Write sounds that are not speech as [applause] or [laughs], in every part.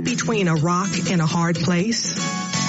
between a rock and a hard place?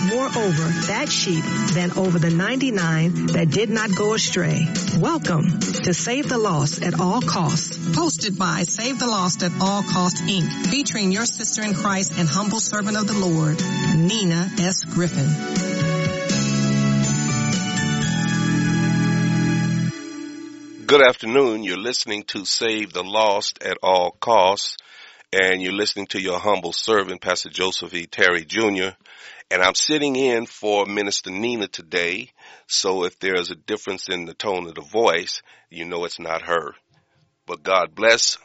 more over that sheep than over the 99 that did not go astray. Welcome to Save the Lost at All Costs. Posted by Save the Lost at All Costs Inc. Featuring your sister in Christ and humble servant of the Lord, Nina S. Griffin. Good afternoon. You're listening to Save the Lost at All Costs, and you're listening to your humble servant, Pastor Joseph E. Terry Jr. And I'm sitting in for Minister Nina today, so if there's a difference in the tone of the voice, you know it's not her. But God bless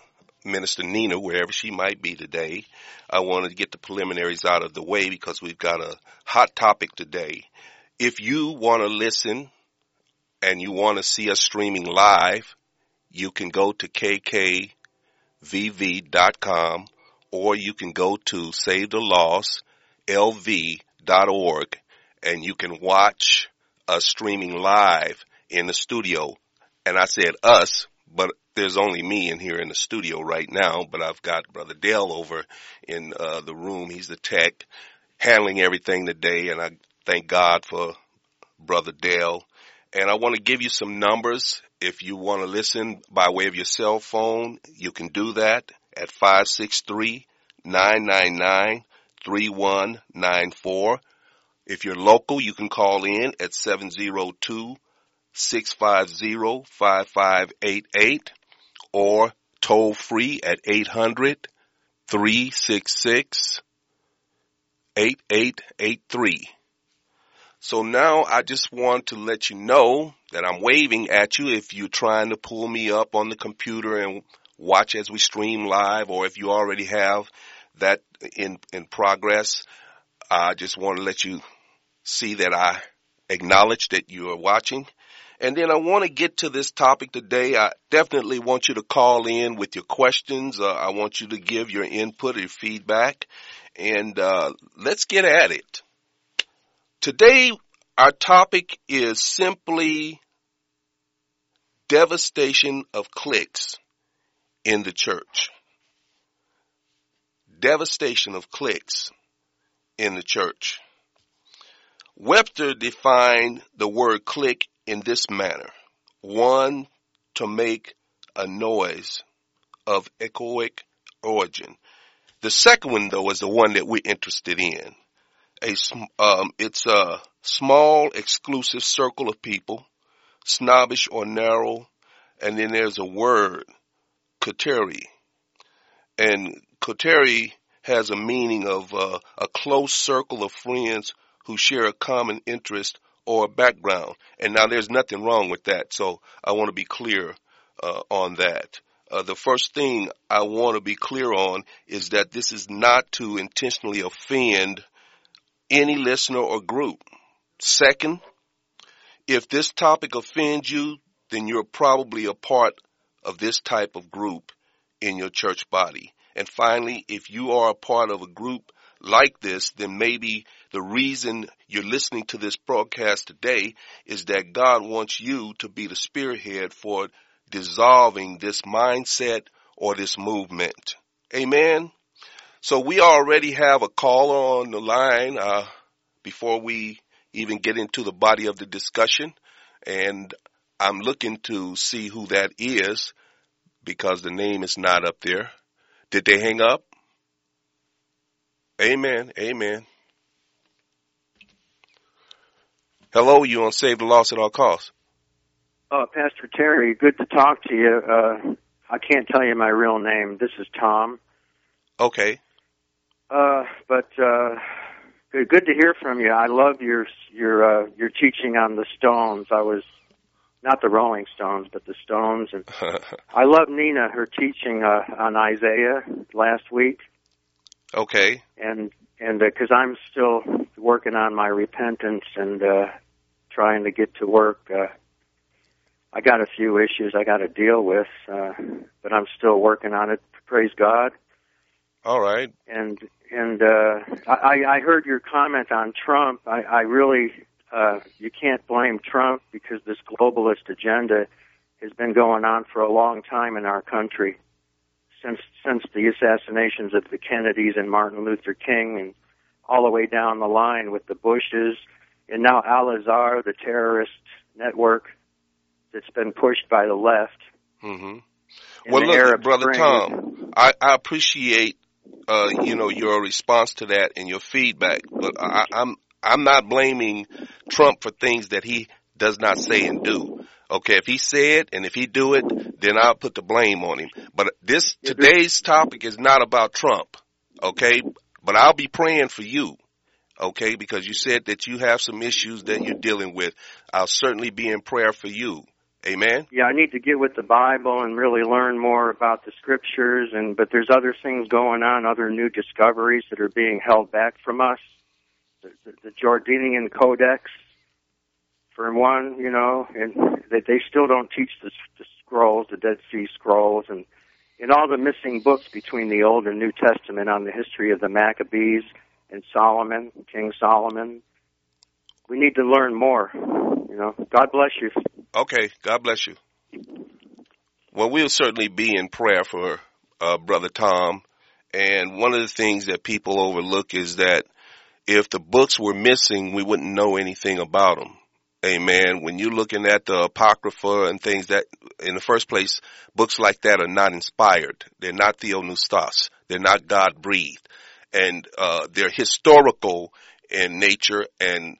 Minister Nina wherever she might be today. I wanted to get the preliminaries out of the way because we've got a hot topic today. If you want to listen and you want to see us streaming live, you can go to kkvv.com or you can go to Save the Loss Lost lv.org and you can watch us streaming live in the studio. And I said us, but there's only me in here in the studio right now, but I've got Brother Dale over in uh, the room. He's the tech handling everything today and I thank God for Brother Dale and I want to give you some numbers. If you want to listen by way of your cell phone, you can do that at 563-999-3194. If you're local, you can call in at 702-650-5588 or toll free at 800 366 8883. So now I just want to let you know that I'm waving at you if you're trying to pull me up on the computer and watch as we stream live or if you already have that in, in progress. I just want to let you see that I acknowledge that you are watching. And then I want to get to this topic today. I definitely want you to call in with your questions. Uh, I want you to give your input, your feedback, and uh, let's get at it. Today, our topic is simply devastation of cliques in the church. Devastation of cliques in the church. Webster defined the word clique in this manner. One, to make a noise of echoic origin. The second one though is the one that we're interested in a um, it's a small exclusive circle of people, snobbish or narrow, and then there's a word, coterie, and coterie has a meaning of uh, a close circle of friends who share a common interest or background. And now there's nothing wrong with that, so I want to be clear uh, on that. Uh, the first thing I want to be clear on is that this is not to intentionally offend any listener or group. Second, if this topic offends you, then you're probably a part of this type of group in your church body. And finally, if you are a part of a group like this, then maybe the reason you're listening to this broadcast today is that God wants you to be the spearhead for dissolving this mindset or this movement. Amen. So we already have a caller on the line uh, before we even get into the body of the discussion, and I'm looking to see who that is because the name is not up there. Did they hang up? Amen. Amen. Hello, you on Save the Lost at All Costs? Uh, Pastor Terry, good to talk to you. Uh, I can't tell you my real name. This is Tom. Okay. Uh, but uh, good, good to hear from you. I love your your uh, your teaching on the Stones. I was not the Rolling Stones, but the Stones, and [laughs] I love Nina her teaching uh, on Isaiah last week. Okay. And and because I'm still working on my repentance and uh, trying to get to work. Uh, I got a few issues I got to deal with, uh, but I'm still working on it. Praise God. All right. And and uh, I, I heard your comment on Trump. I, I really uh, you can't blame Trump because this globalist agenda has been going on for a long time in our country since since the assassinations of the Kennedys and Martin Luther King and all the way down the line with the Bushes and now Al Azhar, the terrorist network that's been pushed by the left. Mm-hmm. Well, look, Arab brother Spring. Tom, I, I appreciate uh, you know your response to that and your feedback, but I, I'm I'm not blaming Trump for things that he does not say and do. Okay, if he said and if he do it, then I'll put the blame on him. But this mm-hmm. today's topic is not about Trump. Okay, but I'll be praying for you. Okay, because you said that you have some issues that you're dealing with. I'll certainly be in prayer for you. Amen. Yeah, I need to get with the Bible and really learn more about the scriptures and but there's other things going on, other new discoveries that are being held back from us. The, the, Jordanian Codex for one, you know, and that they still don't teach the, the scrolls, the Dead Sea Scrolls and and all the missing books between the Old and New Testament on the history of the Maccabees and Solomon, King Solomon. We need to learn more. You know, God bless you. Okay. God bless you. Well, we'll certainly be in prayer for uh, Brother Tom. And one of the things that people overlook is that if the books were missing, we wouldn't know anything about them. Amen. When you're looking at the Apocrypha and things that, in the first place, books like that are not inspired. They're not theopneustos. They're not God breathed. And, uh, they're historical in nature and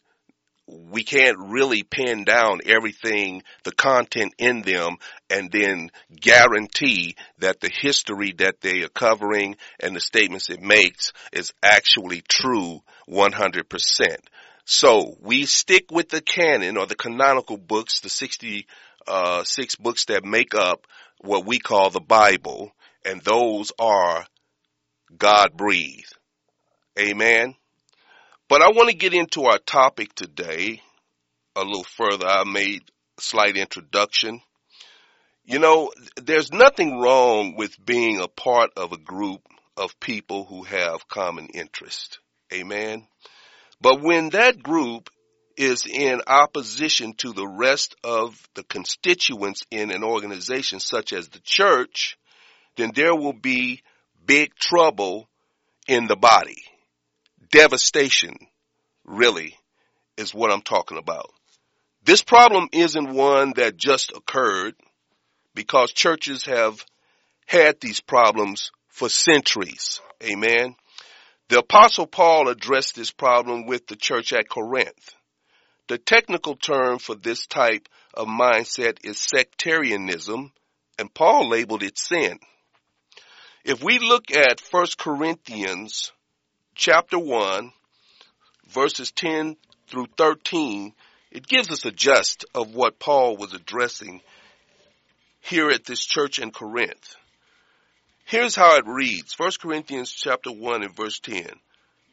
we can't really pin down everything, the content in them, and then guarantee that the history that they are covering and the statements it makes is actually true 100%. So we stick with the canon or the canonical books, the 66 uh, books that make up what we call the Bible, and those are God breathed. Amen. But I want to get into our topic today a little further. I made a slight introduction. You know, there's nothing wrong with being a part of a group of people who have common interest. Amen. But when that group is in opposition to the rest of the constituents in an organization such as the church, then there will be big trouble in the body devastation, really, is what I'm talking about. This problem isn't one that just occurred because churches have had these problems for centuries. Amen. The apostle Paul addressed this problem with the church at Corinth. The technical term for this type of mindset is sectarianism, and Paul labeled it sin. If we look at 1 Corinthians chapter 1, verses 10 through 13, it gives us a gist of what Paul was addressing here at this church in Corinth. Here's how it reads. 1 Corinthians chapter 1 and verse 10.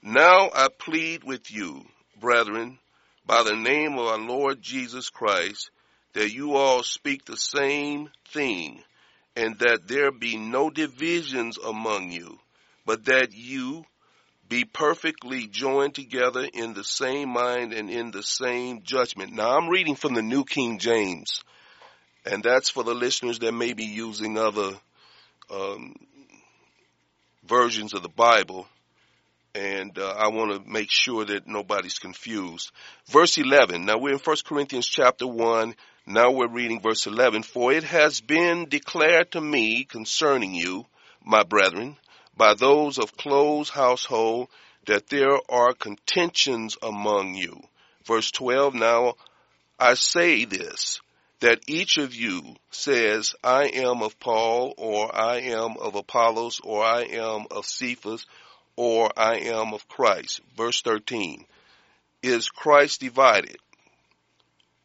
Now I plead with you, brethren, by the name of our Lord Jesus Christ, that you all speak the same thing, and that there be no divisions among you, but that you be perfectly joined together in the same mind and in the same judgment. Now I'm reading from the New King James, and that's for the listeners that may be using other um, versions of the Bible. And uh, I want to make sure that nobody's confused. Verse 11. Now we're in 1 Corinthians chapter 1. Now we're reading verse 11. For it has been declared to me concerning you, my brethren, by those of Chloe's household that there are contentions among you. Verse 12, now I say this, that each of you says, I am of Paul, or I am of Apollos, or I am of Cephas, or I am of Christ. Verse 13, is Christ divided?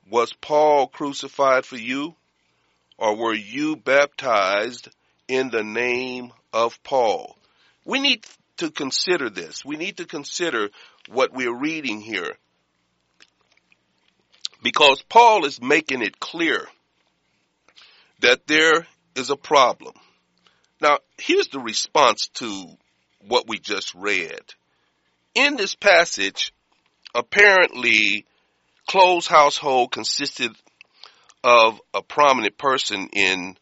Was Paul crucified for you? Or were you baptized in the name of Paul? We need to consider this. We need to consider what we're reading here. Because Paul is making it clear that there is a problem. Now, here's the response to what we just read. In this passage, apparently, Chloe's household consisted of a prominent person in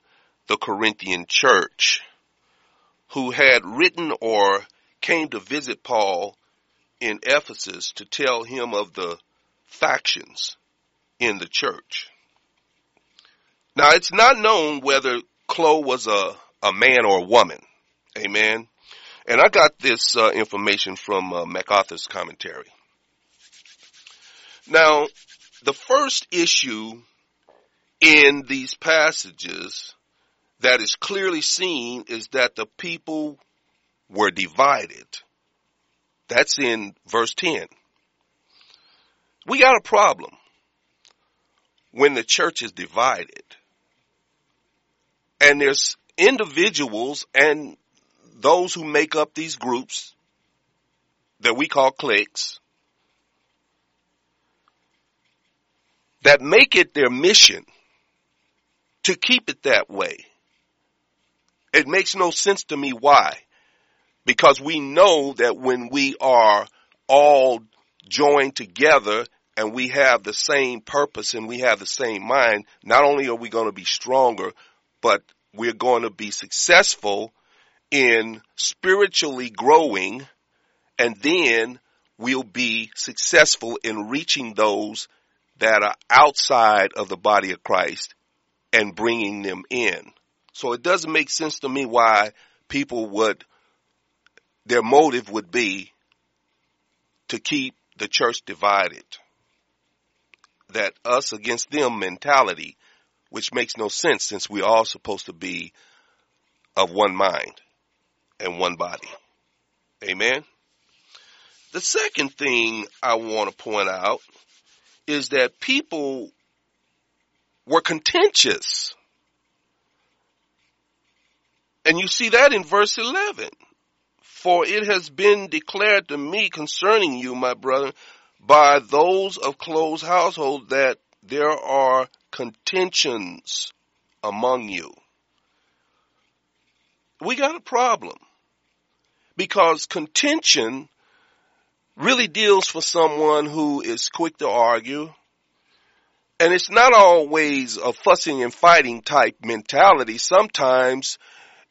the Corinthian church who had written or came to visit Paul in Ephesus to tell him of the factions in the church. Now it's not known whether Chloe was a, a man or a woman. Amen. And I got this uh, information from uh, MacArthur's commentary. Now, the first issue in these passages that is clearly seen is that the people were divided. That's in verse 10. We got a problem when the church is divided. And there's individuals and those who make up these groups that we call cliques that make it their mission to keep it that way. It makes no sense to me why. Because we know that when we are all joined together and we have the same purpose and we have the same mind, not only are we going to be stronger, but we're going to be successful in spiritually growing and then we'll be successful in reaching those that are outside of the body of Christ and bringing them in. So it doesn't make sense to me why people would, their motive would be to keep the church divided. That us against them mentality, which makes no sense since we're all supposed to be of one mind and one body. Amen. The second thing I want to point out is that people were contentious. And you see that in verse 11. For it has been declared to me concerning you, my brother, by those of Chloe's household that there are contentions among you. We got a problem because contention really deals for someone who is quick to argue. And it's not always a fussing and fighting type mentality. Sometimes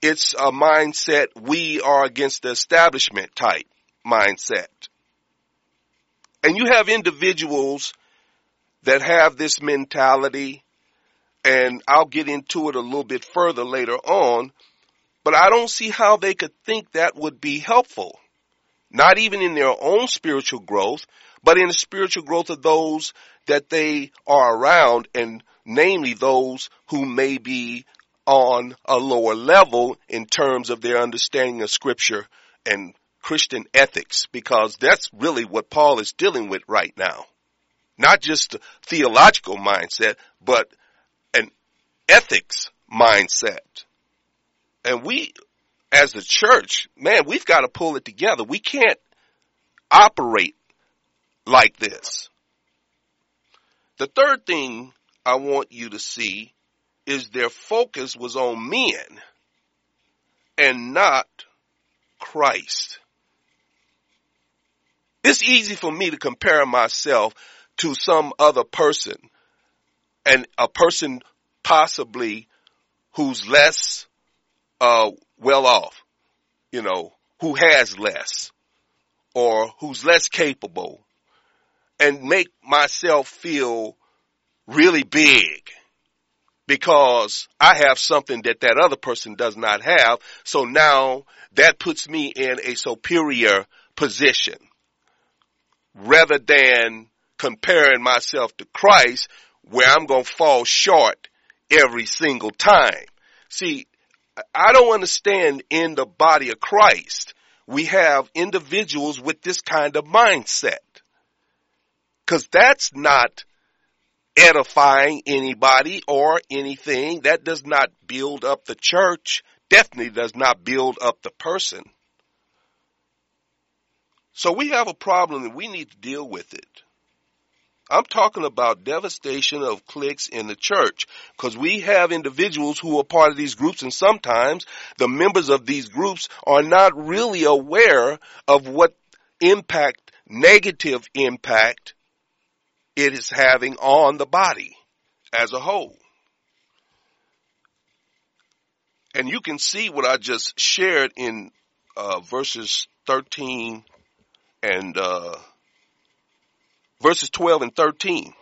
it's a mindset we are against the establishment type mindset. And you have individuals that have this mentality and I'll get into it a little bit further later on, but I don't see how they could think that would be helpful. Not even in their own spiritual growth, but in the spiritual growth of those that they are around, and namely those who may be on a lower level in terms of their understanding of scripture and Christian ethics, because that's really what Paul is dealing with right now. Not just a theological mindset, but an ethics mindset. And we as a church, man, we've got to pull it together. We can't operate like this. The third thing I want you to see is their focus was on men and not Christ. It's easy for me to compare myself to some other person and a person possibly who's less uh, well off, you know, who has less or who's less capable and make myself feel really big because I have something that that other person does not have. So now that puts me in a superior position rather than comparing myself to Christ where I'm going to fall short every single time. See, I don't understand in the body of Christ, we have individuals with this kind of mindset. Cause that's not edifying anybody or anything. That does not build up the church. Definitely does not build up the person. So we have a problem and we need to deal with it. I'm talking about devastation of cliques in the church because we have individuals who are part of these groups and sometimes the members of these groups are not really aware of what impact, negative impact it is having on the body as a whole. And you can see what I just shared in uh, verses 13 and uh, verses 12 and 13.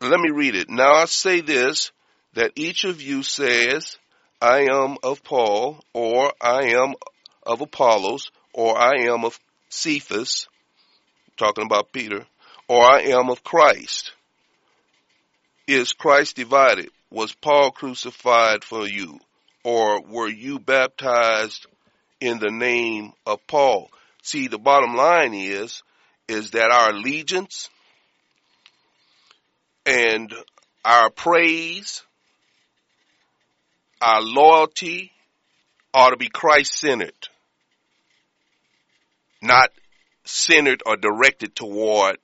Let me read it. Now I say this, that each of you says, I am of Paul, or I am of Apollos, or I am of Cephas, talking about Peter, or I am of Christ. Is Christ divided? Was Paul crucified for you? or were you baptized in the name of Paul? See, the bottom line is, is that our allegiance and our praise, our loyalty ought to be Christ centered, not centered or directed toward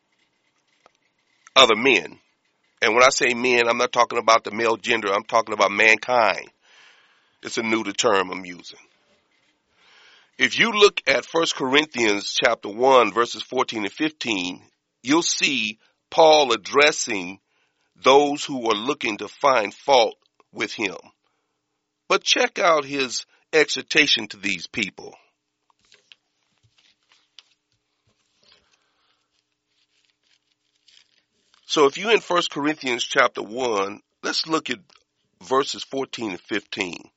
other men. And when I say men, I'm not talking about the male gender, I'm talking about mankind. It's a neuter term I'm using. If you look at 1 Corinthians chapter 1 verses 14 and 15, you'll see Paul addressing those who are looking to find fault with him. But check out his exhortation to these people. So if you're in 1 Corinthians chapter 1, let's look at verses 14 and 15.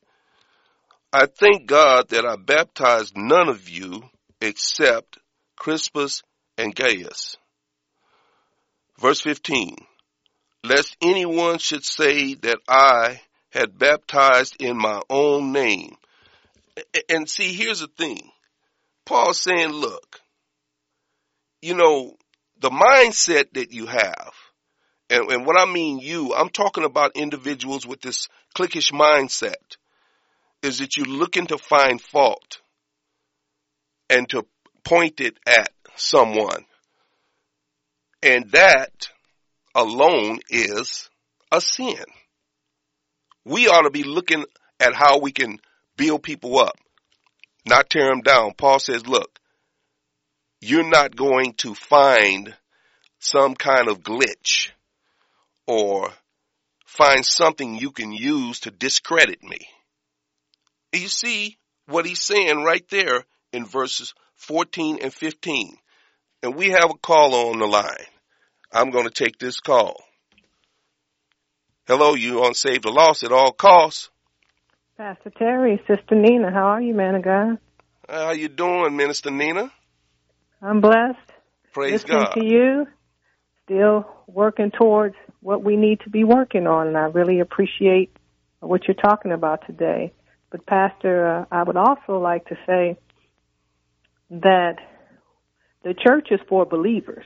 I thank God that I baptized none of you except Crispus and Gaius. Verse 15. Lest anyone should say that I had baptized in my own name. And see, here's the thing. Paul's saying, look, you know, the mindset that you have, and, and what I mean you, I'm talking about individuals with this cliquish mindset is that you're looking to find fault and to point it at someone. And that alone is a sin. We ought to be looking at how we can build people up, not tear them down. Paul says, look, you're not going to find some kind of glitch or find something you can use to discredit me. You see what he's saying right there in verses 14 and 15. And we have a call on the line. I'm going to take this call. Hello, you on Save the Lost at all costs. Pastor Terry, Sister Nina, how are you, man of God? How you doing, Minister Nina? I'm blessed. Praise Listening God. to you, still working towards what we need to be working on, and I really appreciate what you're talking about today. But Pastor, uh, I would also like to say that the church is for believers.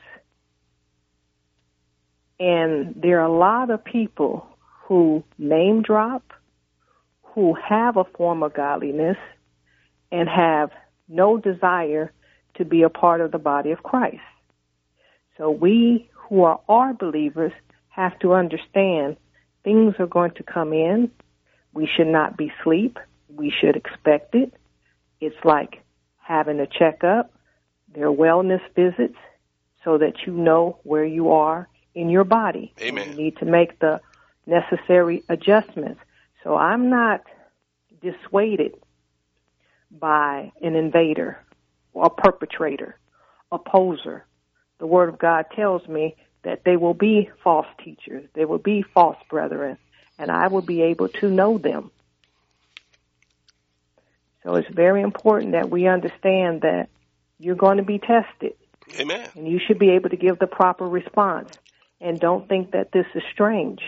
And there are a lot of people who name drop, who have a form of godliness, and have no desire to be a part of the body of Christ. So we who are our believers have to understand things are going to come in. We should not be asleep we should expect it. It's like having a checkup, their wellness visits, so that you know where you are in your body. Amen. You need to make the necessary adjustments. So I'm not dissuaded by an invader, or a perpetrator, opposer. The Word of God tells me that they will be false teachers, they will be false brethren, and I will be able to know them. So it's very important that we understand that you're going to be tested. Amen. And you should be able to give the proper response. And don't think that this is strange.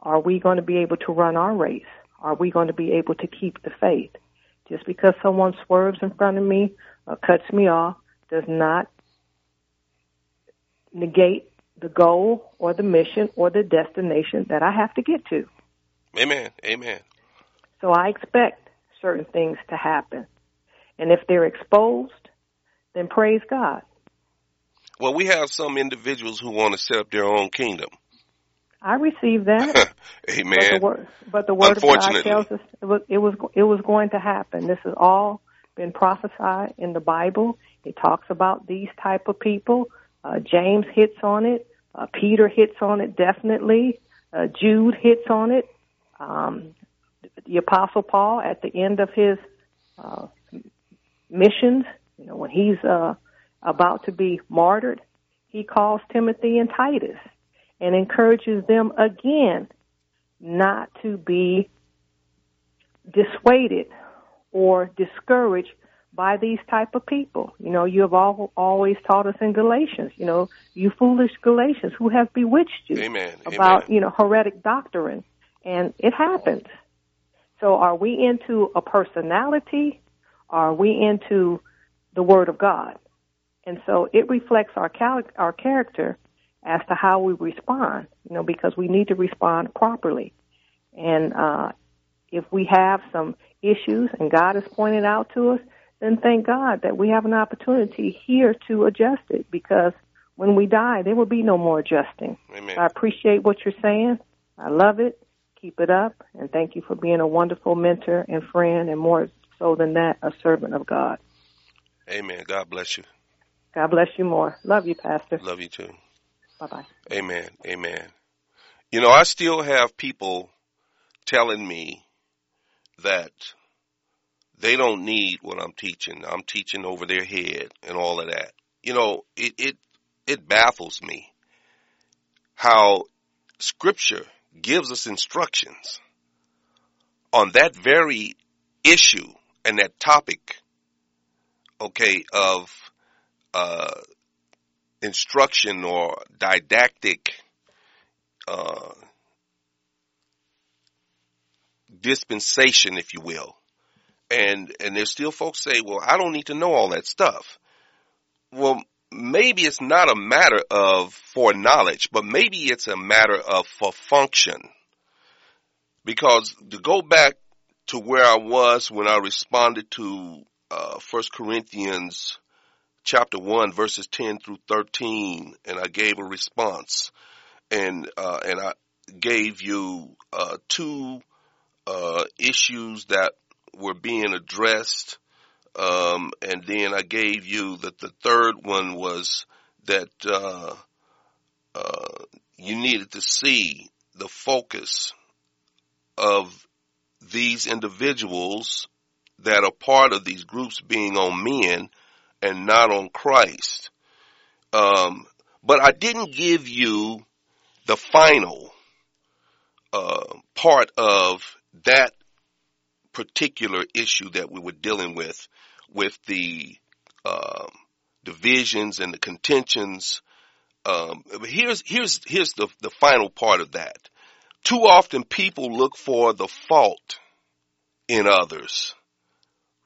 Are we going to be able to run our race? Are we going to be able to keep the faith? Just because someone swerves in front of me or cuts me off does not negate the goal or the mission or the destination that I have to get to. Amen. Amen. So I expect certain things to happen. And if they're exposed, then praise God. Well, we have some individuals who want to set up their own kingdom. I received that. Amen. [laughs] But the word, but the word of God tells us it was, it was it was going to happen. This has all been prophesied in the Bible. It talks about these type of people. Uh, James hits on it. Uh, Peter hits on it definitely. Uh, Jude hits on it. Um, the Apostle Paul, at the end of his uh, missions, you know, when he's uh, about to be martyred, he calls Timothy and Titus and encourages them again not to be dissuaded or discouraged by these type of people. You know, you have all, always taught us in Galatians, you know, you foolish Galatians who have bewitched you Amen. about, Amen. you know, heretic doctrine. And it happens. So are we into a personality? Are we into the Word of God? And so it reflects our cal- our character as to how we respond, you know, because we need to respond properly. And uh, if we have some issues and God has pointed out to us, then thank God that we have an opportunity here to adjust it because when we die, there will be no more adjusting. Amen. I appreciate what you're saying. I love it. Keep it up. And thank you for being a wonderful mentor and friend, and more so than that, a servant of God. Amen. God bless you. God bless you more. Love you, Pastor. Love you too. Bye bye. Amen. Amen. You know, I still have people telling me that they don't need what I'm teaching. I'm teaching over their head and all of that. You know, it, it, it baffles me how scripture gives us instructions on that very issue and that topic, okay, of, uh, instruction or didactic, uh, dispensation, if you will. And, and there's still folks say, well, I don't need to know all that stuff. Well, maybe it's not a matter of for knowledge, but maybe it's a matter of for function. Because to go back to where I was when I responded to uh, 1 Corinthians chapter 1 verses 10 through 13 and I gave a response and uh, and I gave you uh, two uh, issues that were being addressed um, and then I gave you that the third one was that uh, uh, you needed to see the focus of these individuals that are part of these groups being on men and not on Christ. Um, but I didn't give you the final uh, part of that particular issue that we were dealing with, with the um, divisions and the contentions. Um, here's here's here's the the final part of that. Too often people look for the fault in others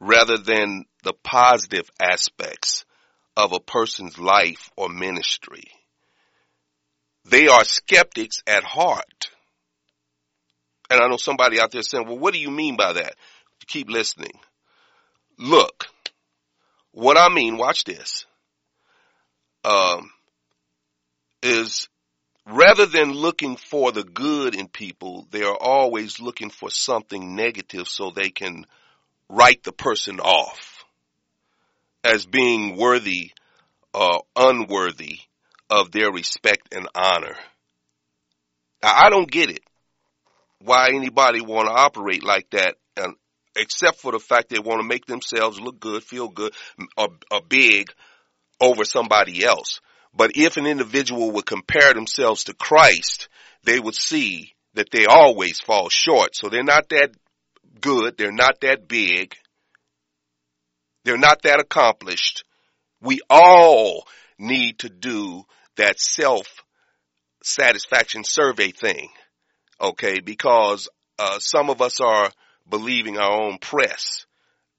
rather than the positive aspects of a person's life or ministry. They are skeptics at heart. And I know somebody out there saying, well, what do you mean by that? Keep listening. Look, what I mean, watch this, um, is rather than looking for the good in people, they are always looking for something negative so they can write the person off as being worthy or unworthy of their respect and honor. Now, I don't get it. Why anybody want to operate like that, except for the fact they want to make themselves look good, feel good, or, or big over somebody else. But if an individual would compare themselves to Christ, they would see that they always fall short. So they're not that good. They're not that big. They're not that accomplished. We all need to do that self satisfaction survey thing. Okay. Because, uh, some of us are believing our own press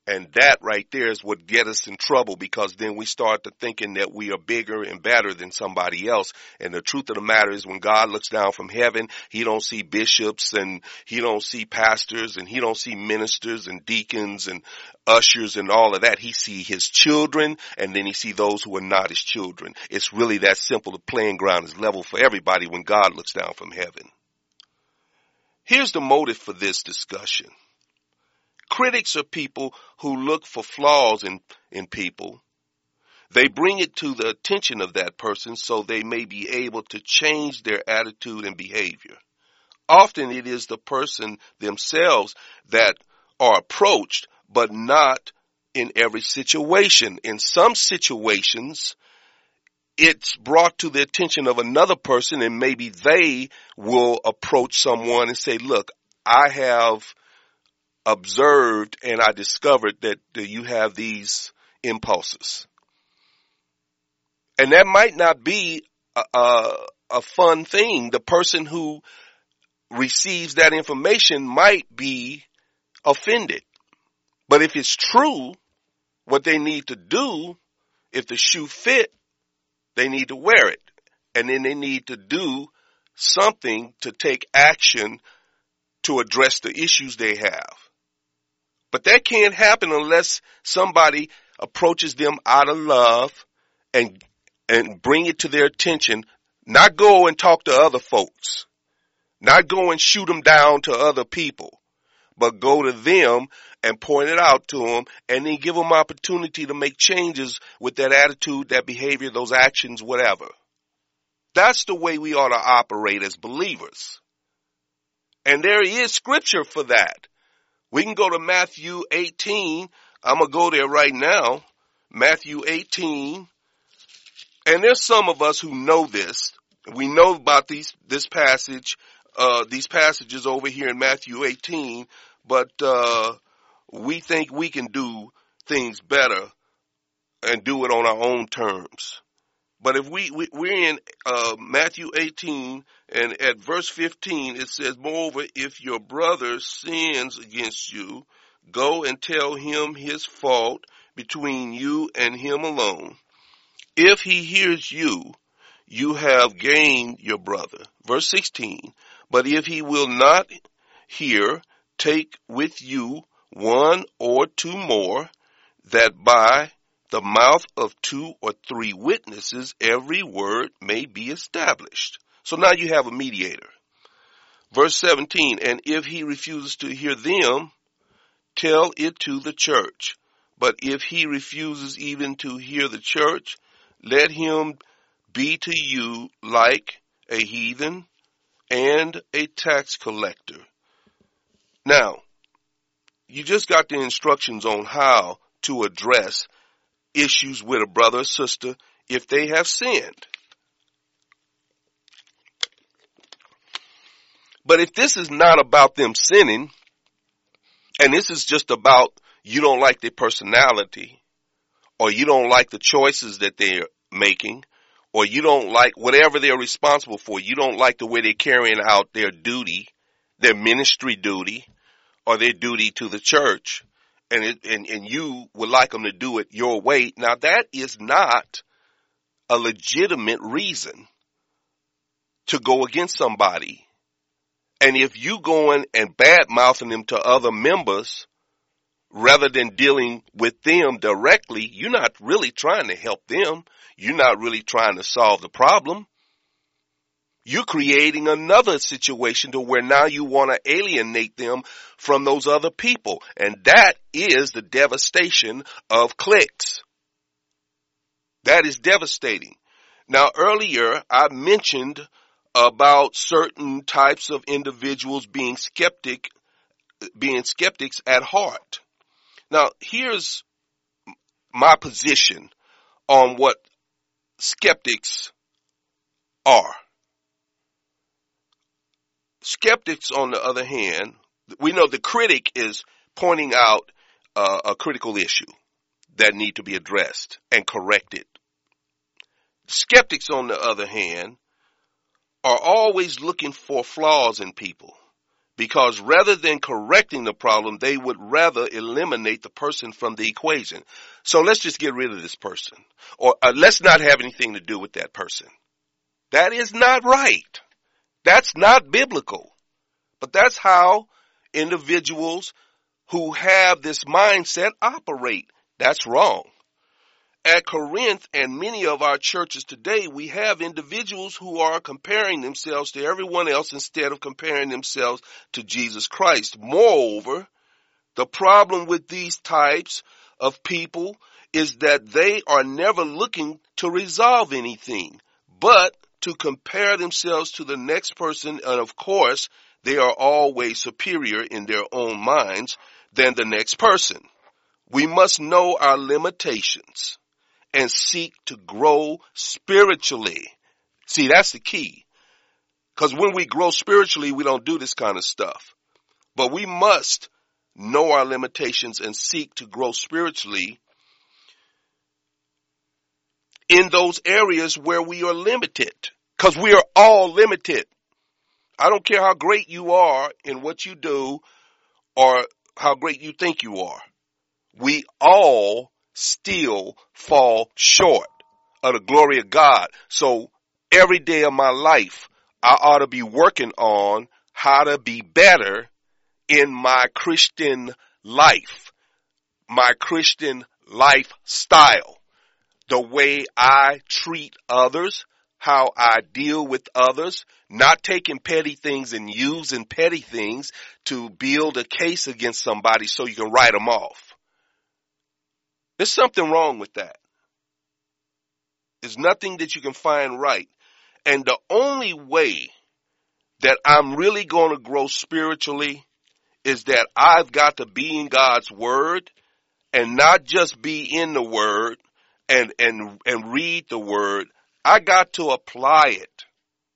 And that right there is what get us in trouble because then we start to thinking that we are bigger and better than somebody else. And the truth of the matter is when God looks down from heaven, he don't see bishops and he don't see pastors and he don't see ministers and deacons and ushers and all of that. He see his children and then he see those who are not his children. It's really that simple. The playing ground is level for everybody when God looks down from heaven. Here's the motive for this discussion. Critics are people who look for flaws in, in people. They bring it to the attention of that person so they may be able to change their attitude and behavior. Often it is the person themselves that are approached, but not in every situation. In some situations, it's brought to the attention of another person and maybe they will approach someone and say, look, I have observed and I discovered that, you have these impulses. And that might not be a, a, a fun thing. The person who receives that information might be offended. But if it's true, what they need to do, if the shoe fit, they need to wear it. And then they need to do something to take action to address the issues they have. But that can't happen unless somebody approaches them out of love and, and bring it to their attention. Not go and talk to other folks. Not go and shoot them down to other people, but go to them and point it out to them and then give them opportunity to make changes with that attitude, that behavior, those actions, whatever. That's the way we ought to operate as believers. And there is scripture for that. We can go to Matthew 18. I'm going to go there right now. Matthew 18. And there's some of us who know this. We know about these, this passage, uh, these passages over here in Matthew 18, but, uh, we think we can do things better and do it on our own terms. But if we, we we're in uh, Matthew 18 and at verse 15 it says, "Moreover, if your brother sins against you, go and tell him his fault between you and him alone. If he hears you, you have gained your brother." Verse 16, "But if he will not hear, take with you one or two more, that by the mouth of two or three witnesses, every word may be established. So now you have a mediator. Verse 17, and if he refuses to hear them, tell it to the church. But if he refuses even to hear the church, let him be to you like a heathen and a tax collector. Now, you just got the instructions on how to address issues with a brother or sister if they have sinned. But if this is not about them sinning, and this is just about you don't like their personality, or you don't like the choices that they're making, or you don't like whatever they're responsible for, you don't like the way they're carrying out their duty, their ministry duty, or their duty to the church, and it, and and you would like them to do it your way. Now that is not a legitimate reason to go against somebody. And if you going and bad mouthing them to other members rather than dealing with them directly, you're not really trying to help them. You're not really trying to solve the problem you're creating another situation to where now you want to alienate them from those other people. And that is the devastation of cliques. That is devastating. Now earlier I mentioned about certain types of individuals being skeptic, being skeptics at heart. Now here's my position on what skeptics are. Skeptics, on the other hand, we know the critic is pointing out uh, a critical issue that need to be addressed and corrected. Skeptics, on the other hand, are always looking for flaws in people because rather than correcting the problem, they would rather eliminate the person from the equation. So let's just get rid of this person or uh, let's not have anything to do with that person. That is not right. That's not biblical. But that's how individuals who have this mindset operate. That's wrong. At Corinth and many of our churches today, we have individuals who are comparing themselves to everyone else instead of comparing themselves to Jesus Christ. Moreover, the problem with these types of people is that they are never looking to resolve anything, but to compare themselves to the next person. And of course, they are always superior in their own minds than the next person. We must know our limitations and seek to grow spiritually. See, that's the key. Cause when we grow spiritually, we don't do this kind of stuff. But we must know our limitations and seek to grow spiritually in those areas where we are limited. Cause we are all limited. I don't care how great you are in what you do or how great you think you are. We all still fall short of the glory of God. So every day of my life, I ought to be working on how to be better in my Christian life, my Christian lifestyle, the way I treat others, how I deal with others, not taking petty things and using petty things to build a case against somebody so you can write them off. There's something wrong with that. There's nothing that you can find right. And the only way that I'm really going to grow spiritually is that I've got to be in God's word and not just be in the word and, and, and read the word. I got to apply it.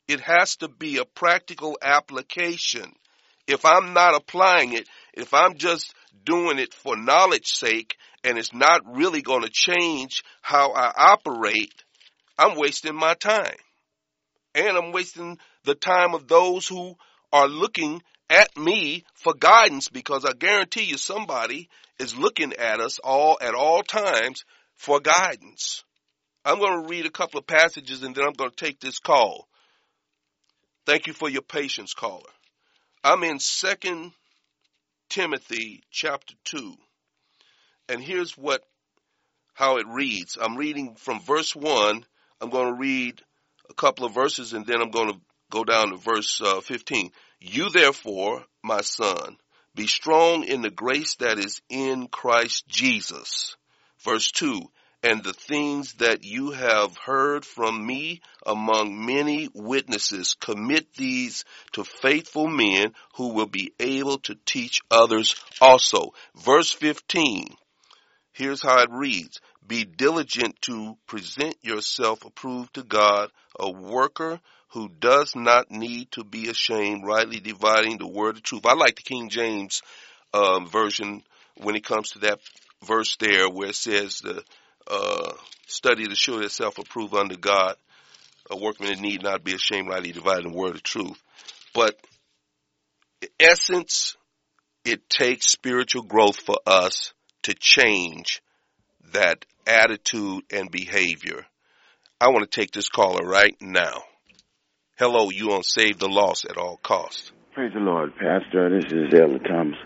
It has to be a practical application. If I'm not applying it, if I'm just doing it for knowledge sake and it's not really going to change how I operate, I'm wasting my time. And I'm wasting the time of those who are looking at me for guidance because I guarantee you somebody is looking at us all at all times for guidance. I'm going to read a couple of passages and then I'm going to take this call. Thank you for your patience, caller. I'm in Second Timothy chapter 2. And here's what how it reads. I'm reading from verse 1. I'm going to read a couple of verses and then I'm going to go down to verse uh, 15. You therefore, my son, be strong in the grace that is in Christ Jesus. Verse 2 and the things that you have heard from me among many witnesses, commit these to faithful men who will be able to teach others also. Verse 15. Here's how it reads. Be diligent to present yourself approved to God, a worker who does not need to be ashamed, rightly dividing the word of truth. I like the King James uh, version when it comes to that verse there where it says the uh, study to show itself approved unto God, a workman that need not be ashamed, rightly dividing the word of truth. But essence, it takes spiritual growth for us to change that attitude and behavior. I want to take this caller right now. Hello, you on Save the Lost at all costs. Praise the Lord, Pastor. This is Elder Thomas.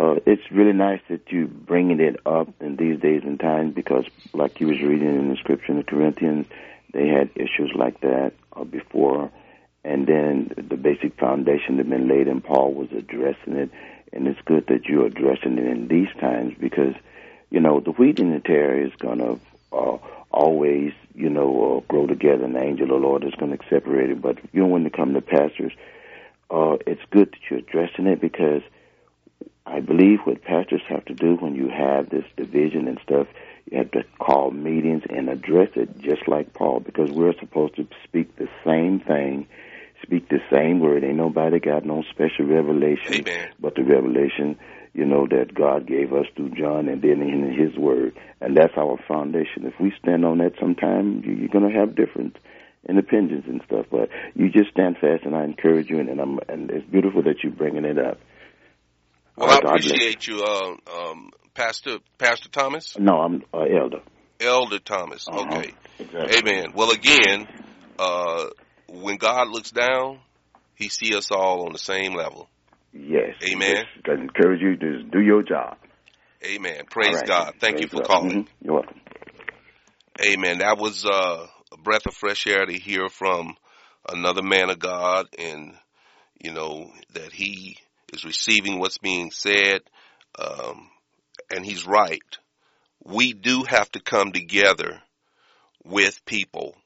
Uh, it's really nice that you bringing it up in these days and times because, like you was reading in the scripture in the Corinthians, they had issues like that uh, before, and then the basic foundation that been laid, and Paul was addressing it. And it's good that you're addressing it in these times because, you know, the wheat and the tare is gonna uh, always, you know, uh, grow together. And the angel of the Lord is to separate it. But you know, when it comes to pastors uh, it's good that you're addressing it because I believe what pastors have to do when you have this division and stuff, you have to call meetings and address it just like Paul because we're supposed to speak the same thing, speak the same word. Ain't nobody got no special revelation Amen. but the revelation, you know, that God gave us through John and then in his word. And that's our foundation. If we stand on that sometime, you're going to have independence and stuff. But you just stand fast, and I encourage you, and, and I'm and it's beautiful that you're bringing it up. Well, I appreciate you, uh, um, Pastor Pastor Thomas. No, I'm uh, Elder. Elder Thomas. Uh-huh. Okay. Exactly. Amen. Well, again, uh, when God looks down, He see us all on the same level. Yes. Amen. Just, I encourage you to do your job. Amen. Praise right. God. Thank you for God. calling. Mhm. You're welcome. Amen. That was uh, a breath of fresh air to hear from another man of God, and you know that he is receiving what's being said, um, and he's right. We do have to come together with people,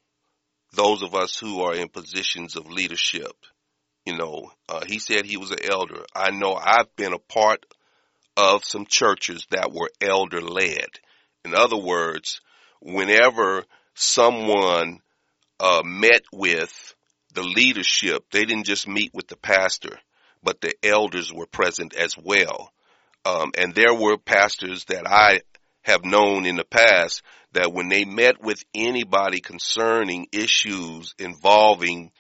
those of us who are in positions of leadership. You know, uh, he said he was an elder. I know I've been a part of some churches that were elder led. In other words, whenever someone uh, met with the leadership, they didn't just meet with the pastor, but the elders were present as well. Um, and there were pastors that I have known in the past that when they met with anybody concerning issues involving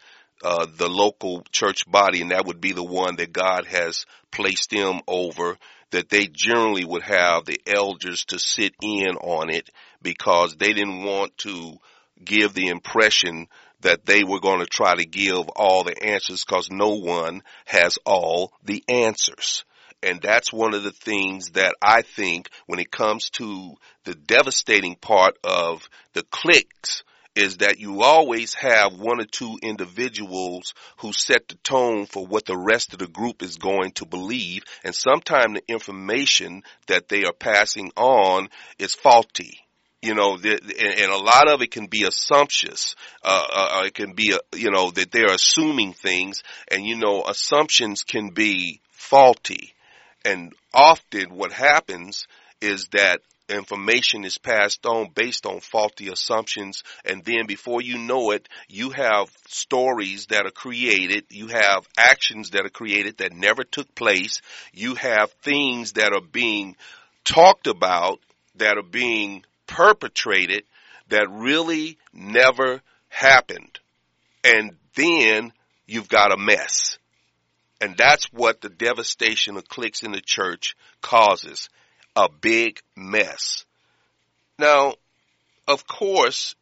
uh, the local church body, and that would be the one that God has placed them over, that they generally would have the elders to sit in on it because they didn't want to give the impression that they were going to try to give all the answers because no one has all the answers. And that's one of the things that I think when it comes to the devastating part of the cliques is that you always have one or two individuals who set the tone for what the rest of the group is going to believe. And sometimes the information that they are passing on is faulty. You know, and, and a lot of it can be assumptions. Uh, uh, it can be, a, you know, that they're assuming things and, you know, assumptions can be faulty. And often what happens is that information is passed on based on faulty assumptions and then before you know it you have stories that are created you have actions that are created that never took place you have things that are being talked about that are being perpetrated that really never happened and then you've got a mess and that's what the devastation of cliques in the church causes a big mess. Now, of course,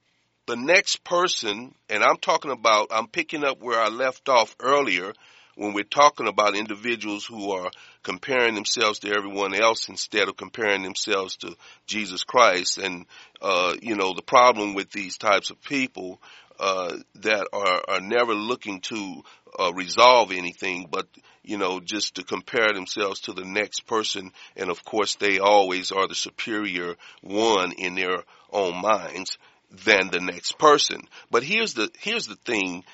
the next person, and I'm talking about, I'm picking up where I left off earlier when we're talking about individuals who are comparing themselves to everyone else instead of comparing themselves to Jesus Christ. And, uh, you know, the problem with these types of people, uh, that are, are never looking to, uh, resolve anything, but, you know, just to compare themselves to the next person. And of course, they always are the superior one in their own minds than the next person. But here's the, here's the thing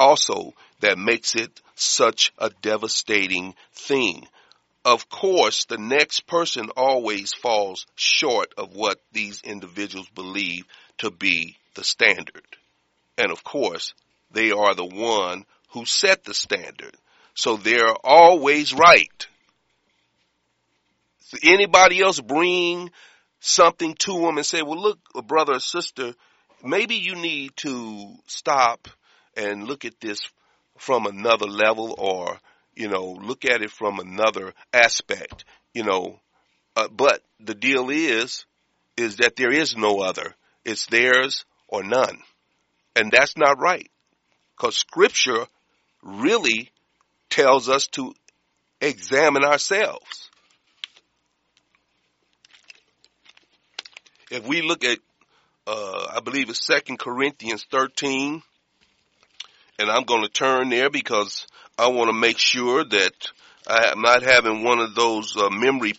also that makes it such a devastating thing. Of course, the next person always falls short of what these individuals believe to be the standard. And of course, they are the one who set the standard. So they're always right. Anybody else bring something to them and say, well, look, brother or sister, maybe you need to stop and look at this from another level or, you know, look at it from another aspect, you know. Uh, but the deal is, is that there is no other. It's theirs or none. And that's not right. Cause scripture really tells us to examine ourselves. If we look at, uh, I believe it's Second Corinthians 13, and I'm going to turn there because I want to make sure that I am not having one of those uh, memory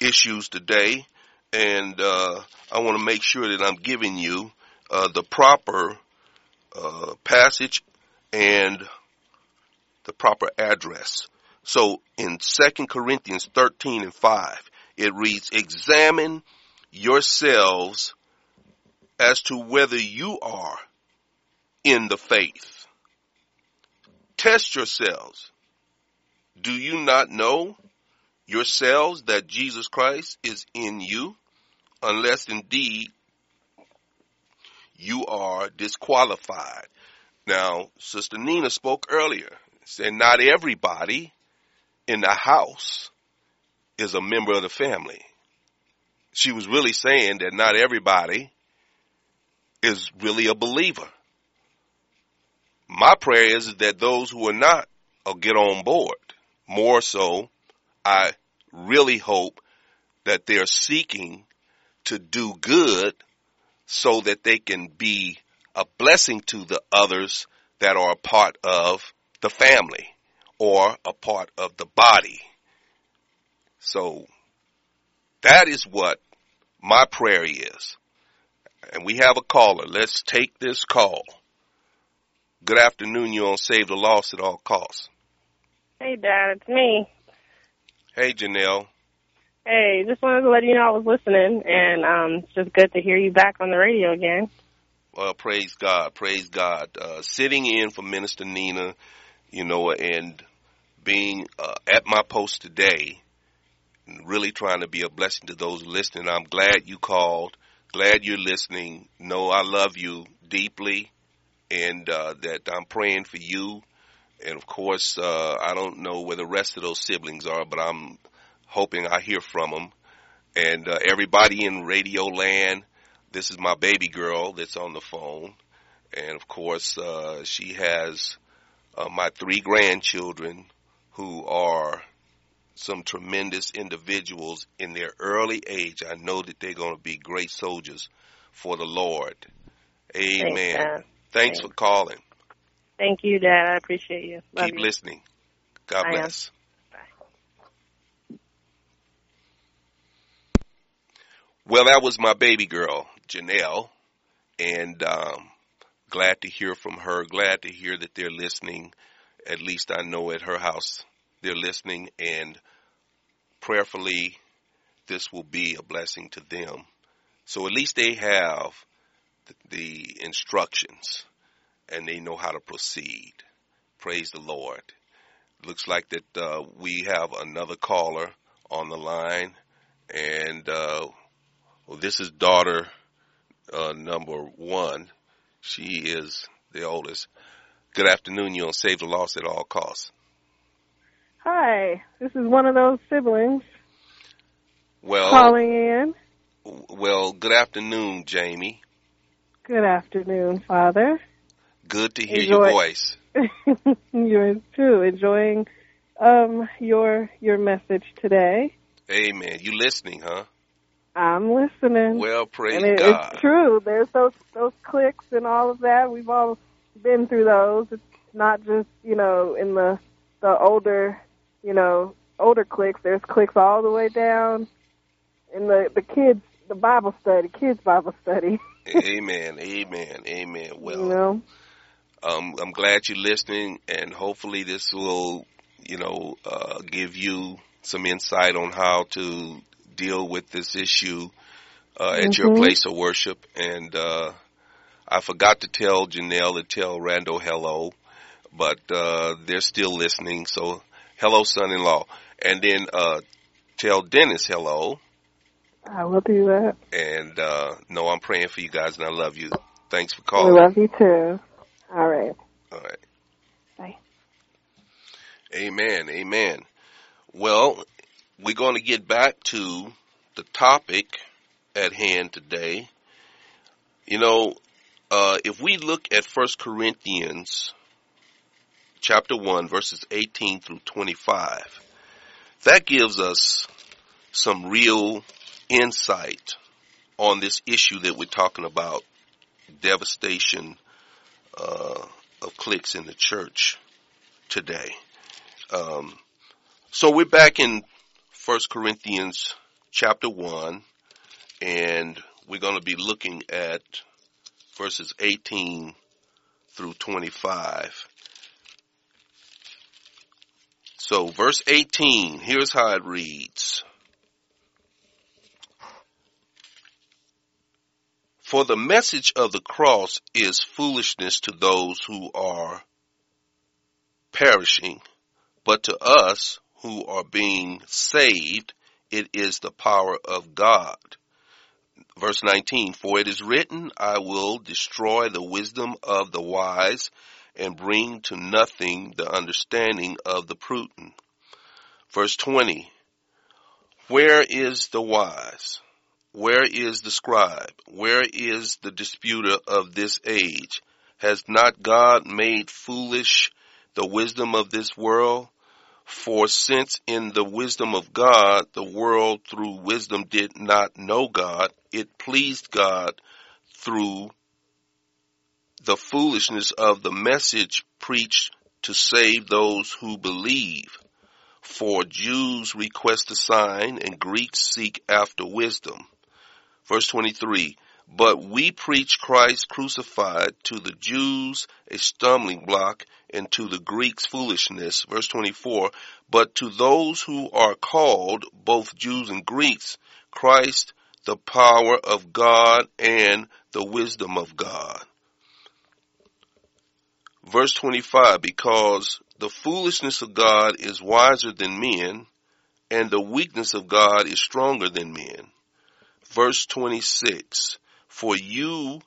issues today, and uh, I want to make sure that I'm giving you uh, the proper uh, passage and the proper address. So in 2 Corinthians 13 and 5, it reads, examine yourselves as to whether you are in the faith. Test yourselves. Do you not know yourselves that Jesus Christ is in you? Unless indeed you are disqualified. Now, Sister Nina spoke earlier, said not everybody in the house is a member of the family. She was really saying that not everybody is really a believer. My prayer is that those who are not will get on board. More so, I really hope that they're seeking to do good so that they can be a blessing to the others that are a part of the family or a part of the body. So that is what my prayer is. And we have a caller. Let's take this call. Good afternoon. You're on Save the Lost at All Costs. Hey, Dad. It's me. Hey, Janelle. Hey, just wanted to let you know I was listening, and um, it's just good to hear you back on the radio again. Well, praise God, praise God. Uh, sitting in for Minister Nina, you know, and being uh, at my post today, really trying to be a blessing to those listening. I'm glad you called. Glad you're listening. Know I love you deeply, and uh, that I'm praying for you. And of course, uh, I don't know where the rest of those siblings are, but I'm hoping I hear from them. And uh, everybody in Radio Land, this is my baby girl that's on the phone. And of course, uh, she has uh, my three grandchildren who are some tremendous individuals in their early age. I know that they're going to be great soldiers for the Lord. Amen. Thanks, for calling. Thank you, Dad. I appreciate you. Love Keep you. listening. God I bless. Well, that was my baby girl, Janelle, and um, glad to hear from her. Glad to hear that they're listening. At least I know at her house they're listening, and prayerfully, this will be a blessing to them. So at least they have the, instructions, and they know how to proceed. Praise the Lord. Looks like that uh, we have another caller on the line, and uh, well, this is daughter uh, number one. She is the oldest. Good afternoon. On Save the Lost at all costs. Hi, this is one of those siblings Well, calling in. well, good afternoon, Jamie. Good afternoon, Father. Good to hear your Enjoy. voice. [laughs] Yours too. Enjoying um your your message today. Amen. You listening, huh? I'm listening. Well, praise and it, God. it's true. There's those those cliques and all of that. We've all been through those. It's not just you know in the the older you know older cliques. There's cliques all the way down in the the kids the Bible study, kids Bible study. [laughs] Amen. Amen. Amen. Well, you know, um, I'm glad you're listening, and hopefully this will, you know, uh, give you some insight on how to deal with this issue uh, at your Mhm. place of worship. And uh, I forgot to tell Janelle to tell Randall hello, but uh, they're still listening. So hello, son-in-law, and then uh, tell Dennis hello. I will do that. And uh, no, I'm praying for you guys, and I love you. Thanks for calling. We love you too. All right. All right. Bye. Amen. Amen. Well, we're going to get back to the topic at hand today. You know, uh, if we look at First Corinthians chapter 1 verses 18 through 25, that gives us some real insight on this issue that we're talking about, devastation uh, of cliques in the church today. Um, so we're back in First Corinthians chapter one, and we're going to be looking at verses 18 through 25. So verse 18, here's how it reads. For the message of the cross is foolishness to those who are perishing, but to us who are being saved, it is the power of God. Verse 19, for it is written, I will destroy the wisdom of the wise and bring to nothing the understanding of the prudent. Verse 20. Where is the wise? Where is the scribe? Where is the disputer of this age? Has not God made foolish the wisdom of this world? For since in the wisdom of God, the world through wisdom did not know God, it pleased God through the foolishness of the message preached to save those who believe. For Jews request a sign and Greeks seek after wisdom. Verse 23. But we preach Christ crucified to the Jews a stumbling block and to the Greeks foolishness. Verse 24. But to those who are called, both Jews and Greeks, Christ the power of God and the wisdom of God. Verse 25, because the foolishness of God is wiser than men, and the weakness of God is stronger than men. Verse 26, for you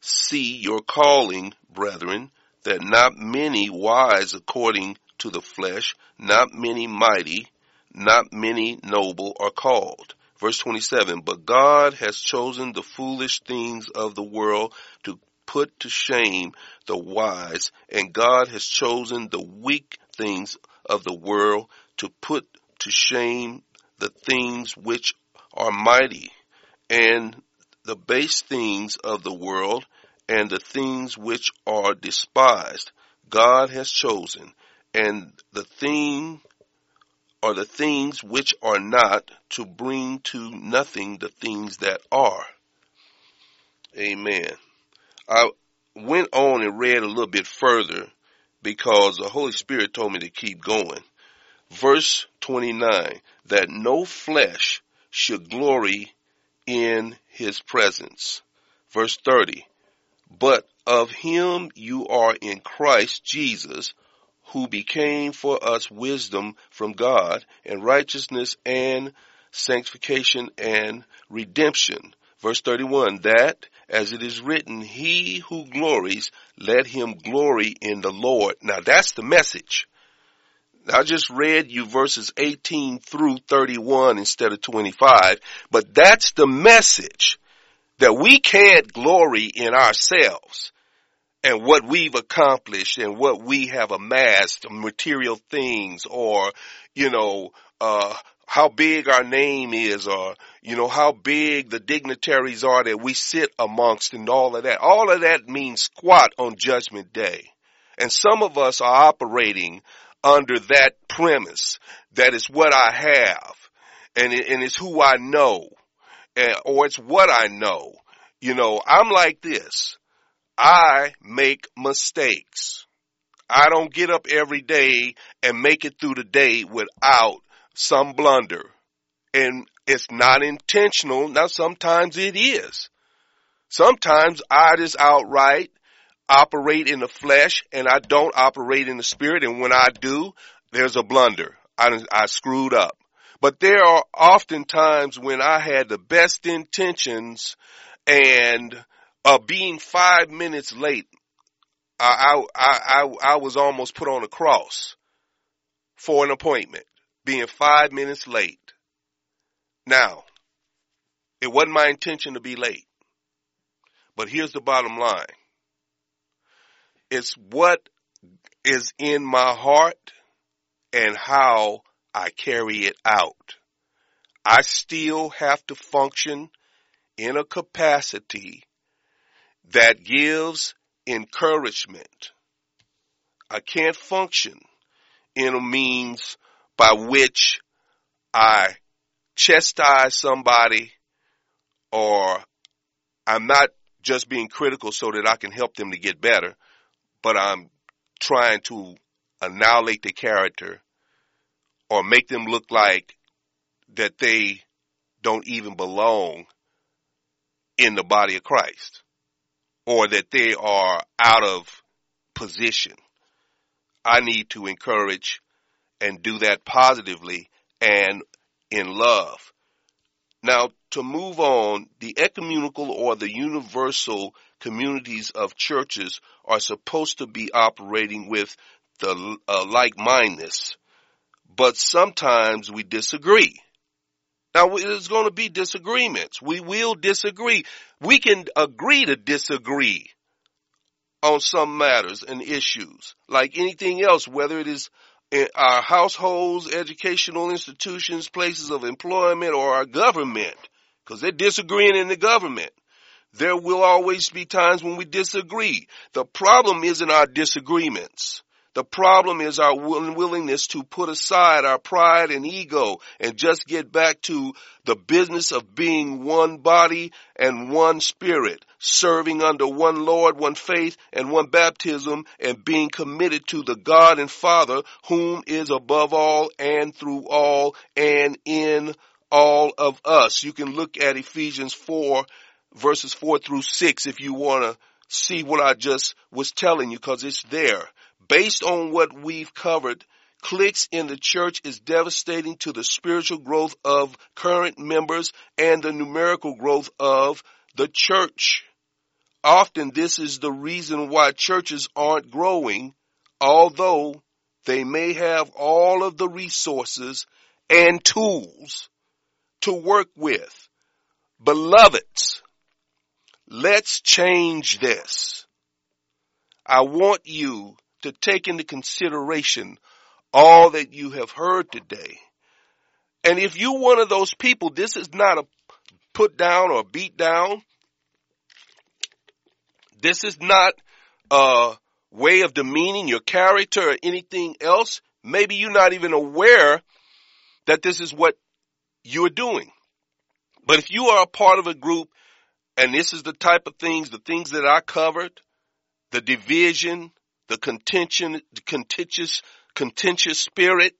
see your calling, brethren, that not many wise according to the flesh, not many mighty, not many noble are called. Verse 27, but God has chosen the foolish things of the world to put to shame the wise, and God has chosen the weak things of the world to put to shame the things which are mighty, and the base things of the world, and the things which are despised. God has chosen, and the thing are the things which are not to bring to nothing the things that are. Amen. I went on and read a little bit further because the Holy Spirit told me to keep going. Verse 29, that no flesh should glory in his presence. Verse 30, but of him you are in Christ Jesus, who became for us wisdom from God and righteousness and sanctification and redemption. Verse 31, that as it is written, he who glories, let him glory in the Lord. Now that's the message. I just read you verses 18 through 31 instead of 25, but that's the message that we can't glory in ourselves and what we've accomplished and what we have amassed, material things or, you know, uh, how big our name is or, you know, how big the dignitaries are that we sit amongst and all of that. All of that means squat on judgment day. And some of us are operating under that premise that it's what I have and, it, and it's who I know and, or it's what I know. You know, I'm like this. I make mistakes. I don't get up every day and make it through the day without some blunder. And it's not intentional. Now sometimes it is. Sometimes I just outright operate in the flesh and I don't operate in the spirit. And when I do, there's a blunder. I, I screwed up. But there are often times when I had the best intentions and uh, being five minutes late, I, I, I, I was almost put on a cross for an appointment being five minutes late. Now, it wasn't my intention to be late. But here's the bottom line. It's what is in my heart and how I carry it out. I still have to function in a capacity that gives encouragement. I can't function in a means by which I chastise somebody or I'm not just being critical so that I can help them to get better, but I'm trying to annihilate the character or make them look like that they don't even belong in the body of Christ or that they are out of position. I need to encourage and do that positively and in love Now, to move on, the ecumenical or the universal communities of churches are supposed to be operating with the uh, like-mindedness, but sometimes we disagree. Now, there's going to be disagreements. We will disagree. We can agree to disagree on some matters and issues, like anything else, whether it is in our households, educational institutions, places of employment, or our government, because they're disagreeing in the government. There will always be times when we disagree. The problem isn't our disagreements. The problem is our unwillingness to put aside our pride and ego and just get back to the business of being one body and one spirit, serving under one Lord, one faith, and one baptism, and being committed to the God and Father whom is above all and through all and in all of us. You can look at Ephesians 4 verses 4 through 6 if you want to see what I just was telling you because it's there based on what we've covered, cliques in the church is devastating to the spiritual growth of current members and the numerical growth of the church. Often this is the reason why churches aren't growing, although they may have all of the resources and tools to work with. Beloveds, let's change this. I want you to take into consideration all that you have heard today. And if you're one of those people, this is not a put down or beat down. This is not a way of demeaning your character or anything else. Maybe you're not even aware that this is what you're doing. But if you are a part of a group and this is the type of things, the things that I covered, the division, the contention, the contentious, contentious spirit,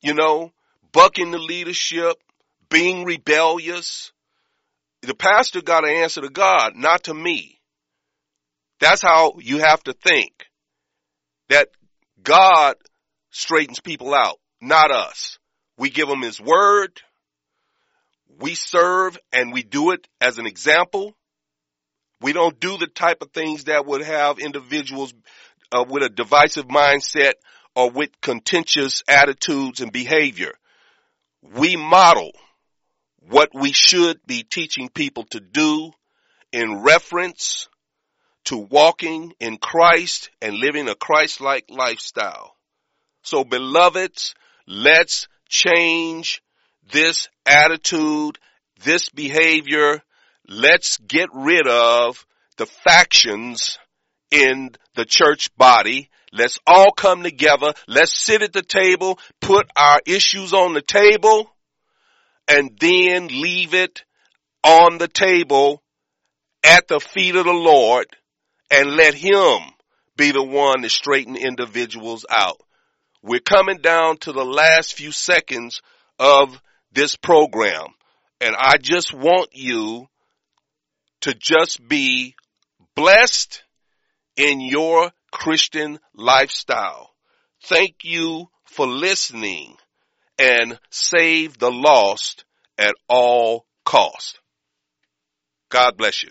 you know, bucking the leadership, being rebellious. The pastor got to answer to God, not to me. That's how you have to think. That God straightens people out, not us. We give them His word. We serve and we do it as an example. We don't do the type of things that would have individuals uh, with a divisive mindset or with contentious attitudes and behavior. We model what we should be teaching people to do in reference to walking in Christ and living a Christ-like lifestyle. So beloveds, let's change this attitude, this behavior. Let's get rid of the factions in the church body. Let's all come together. Let's sit at the table, put our issues on the table, and then leave it on the table at the feet of the Lord and let Him be the one to straighten individuals out. We're coming down to the last few seconds of this program and I just want you to just be blessed in your Christian lifestyle. Thank you for listening and save the lost at all cost. God bless you.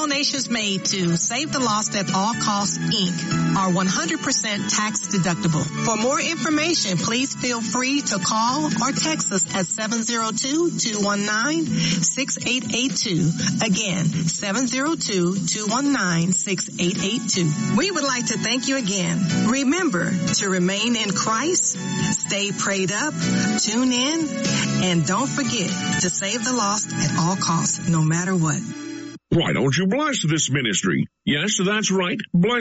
donations made to Save the Lost at All Costs Inc. are 100% tax deductible. For more information, please feel free to call or text us at 702-219-6882. Again, 702-219-6882. We would like to thank you again. Remember to remain in Christ, stay prayed up, tune in, and don't forget to save the lost at all costs, no matter what. Why don't you bless this ministry? Yes, that's right. Bless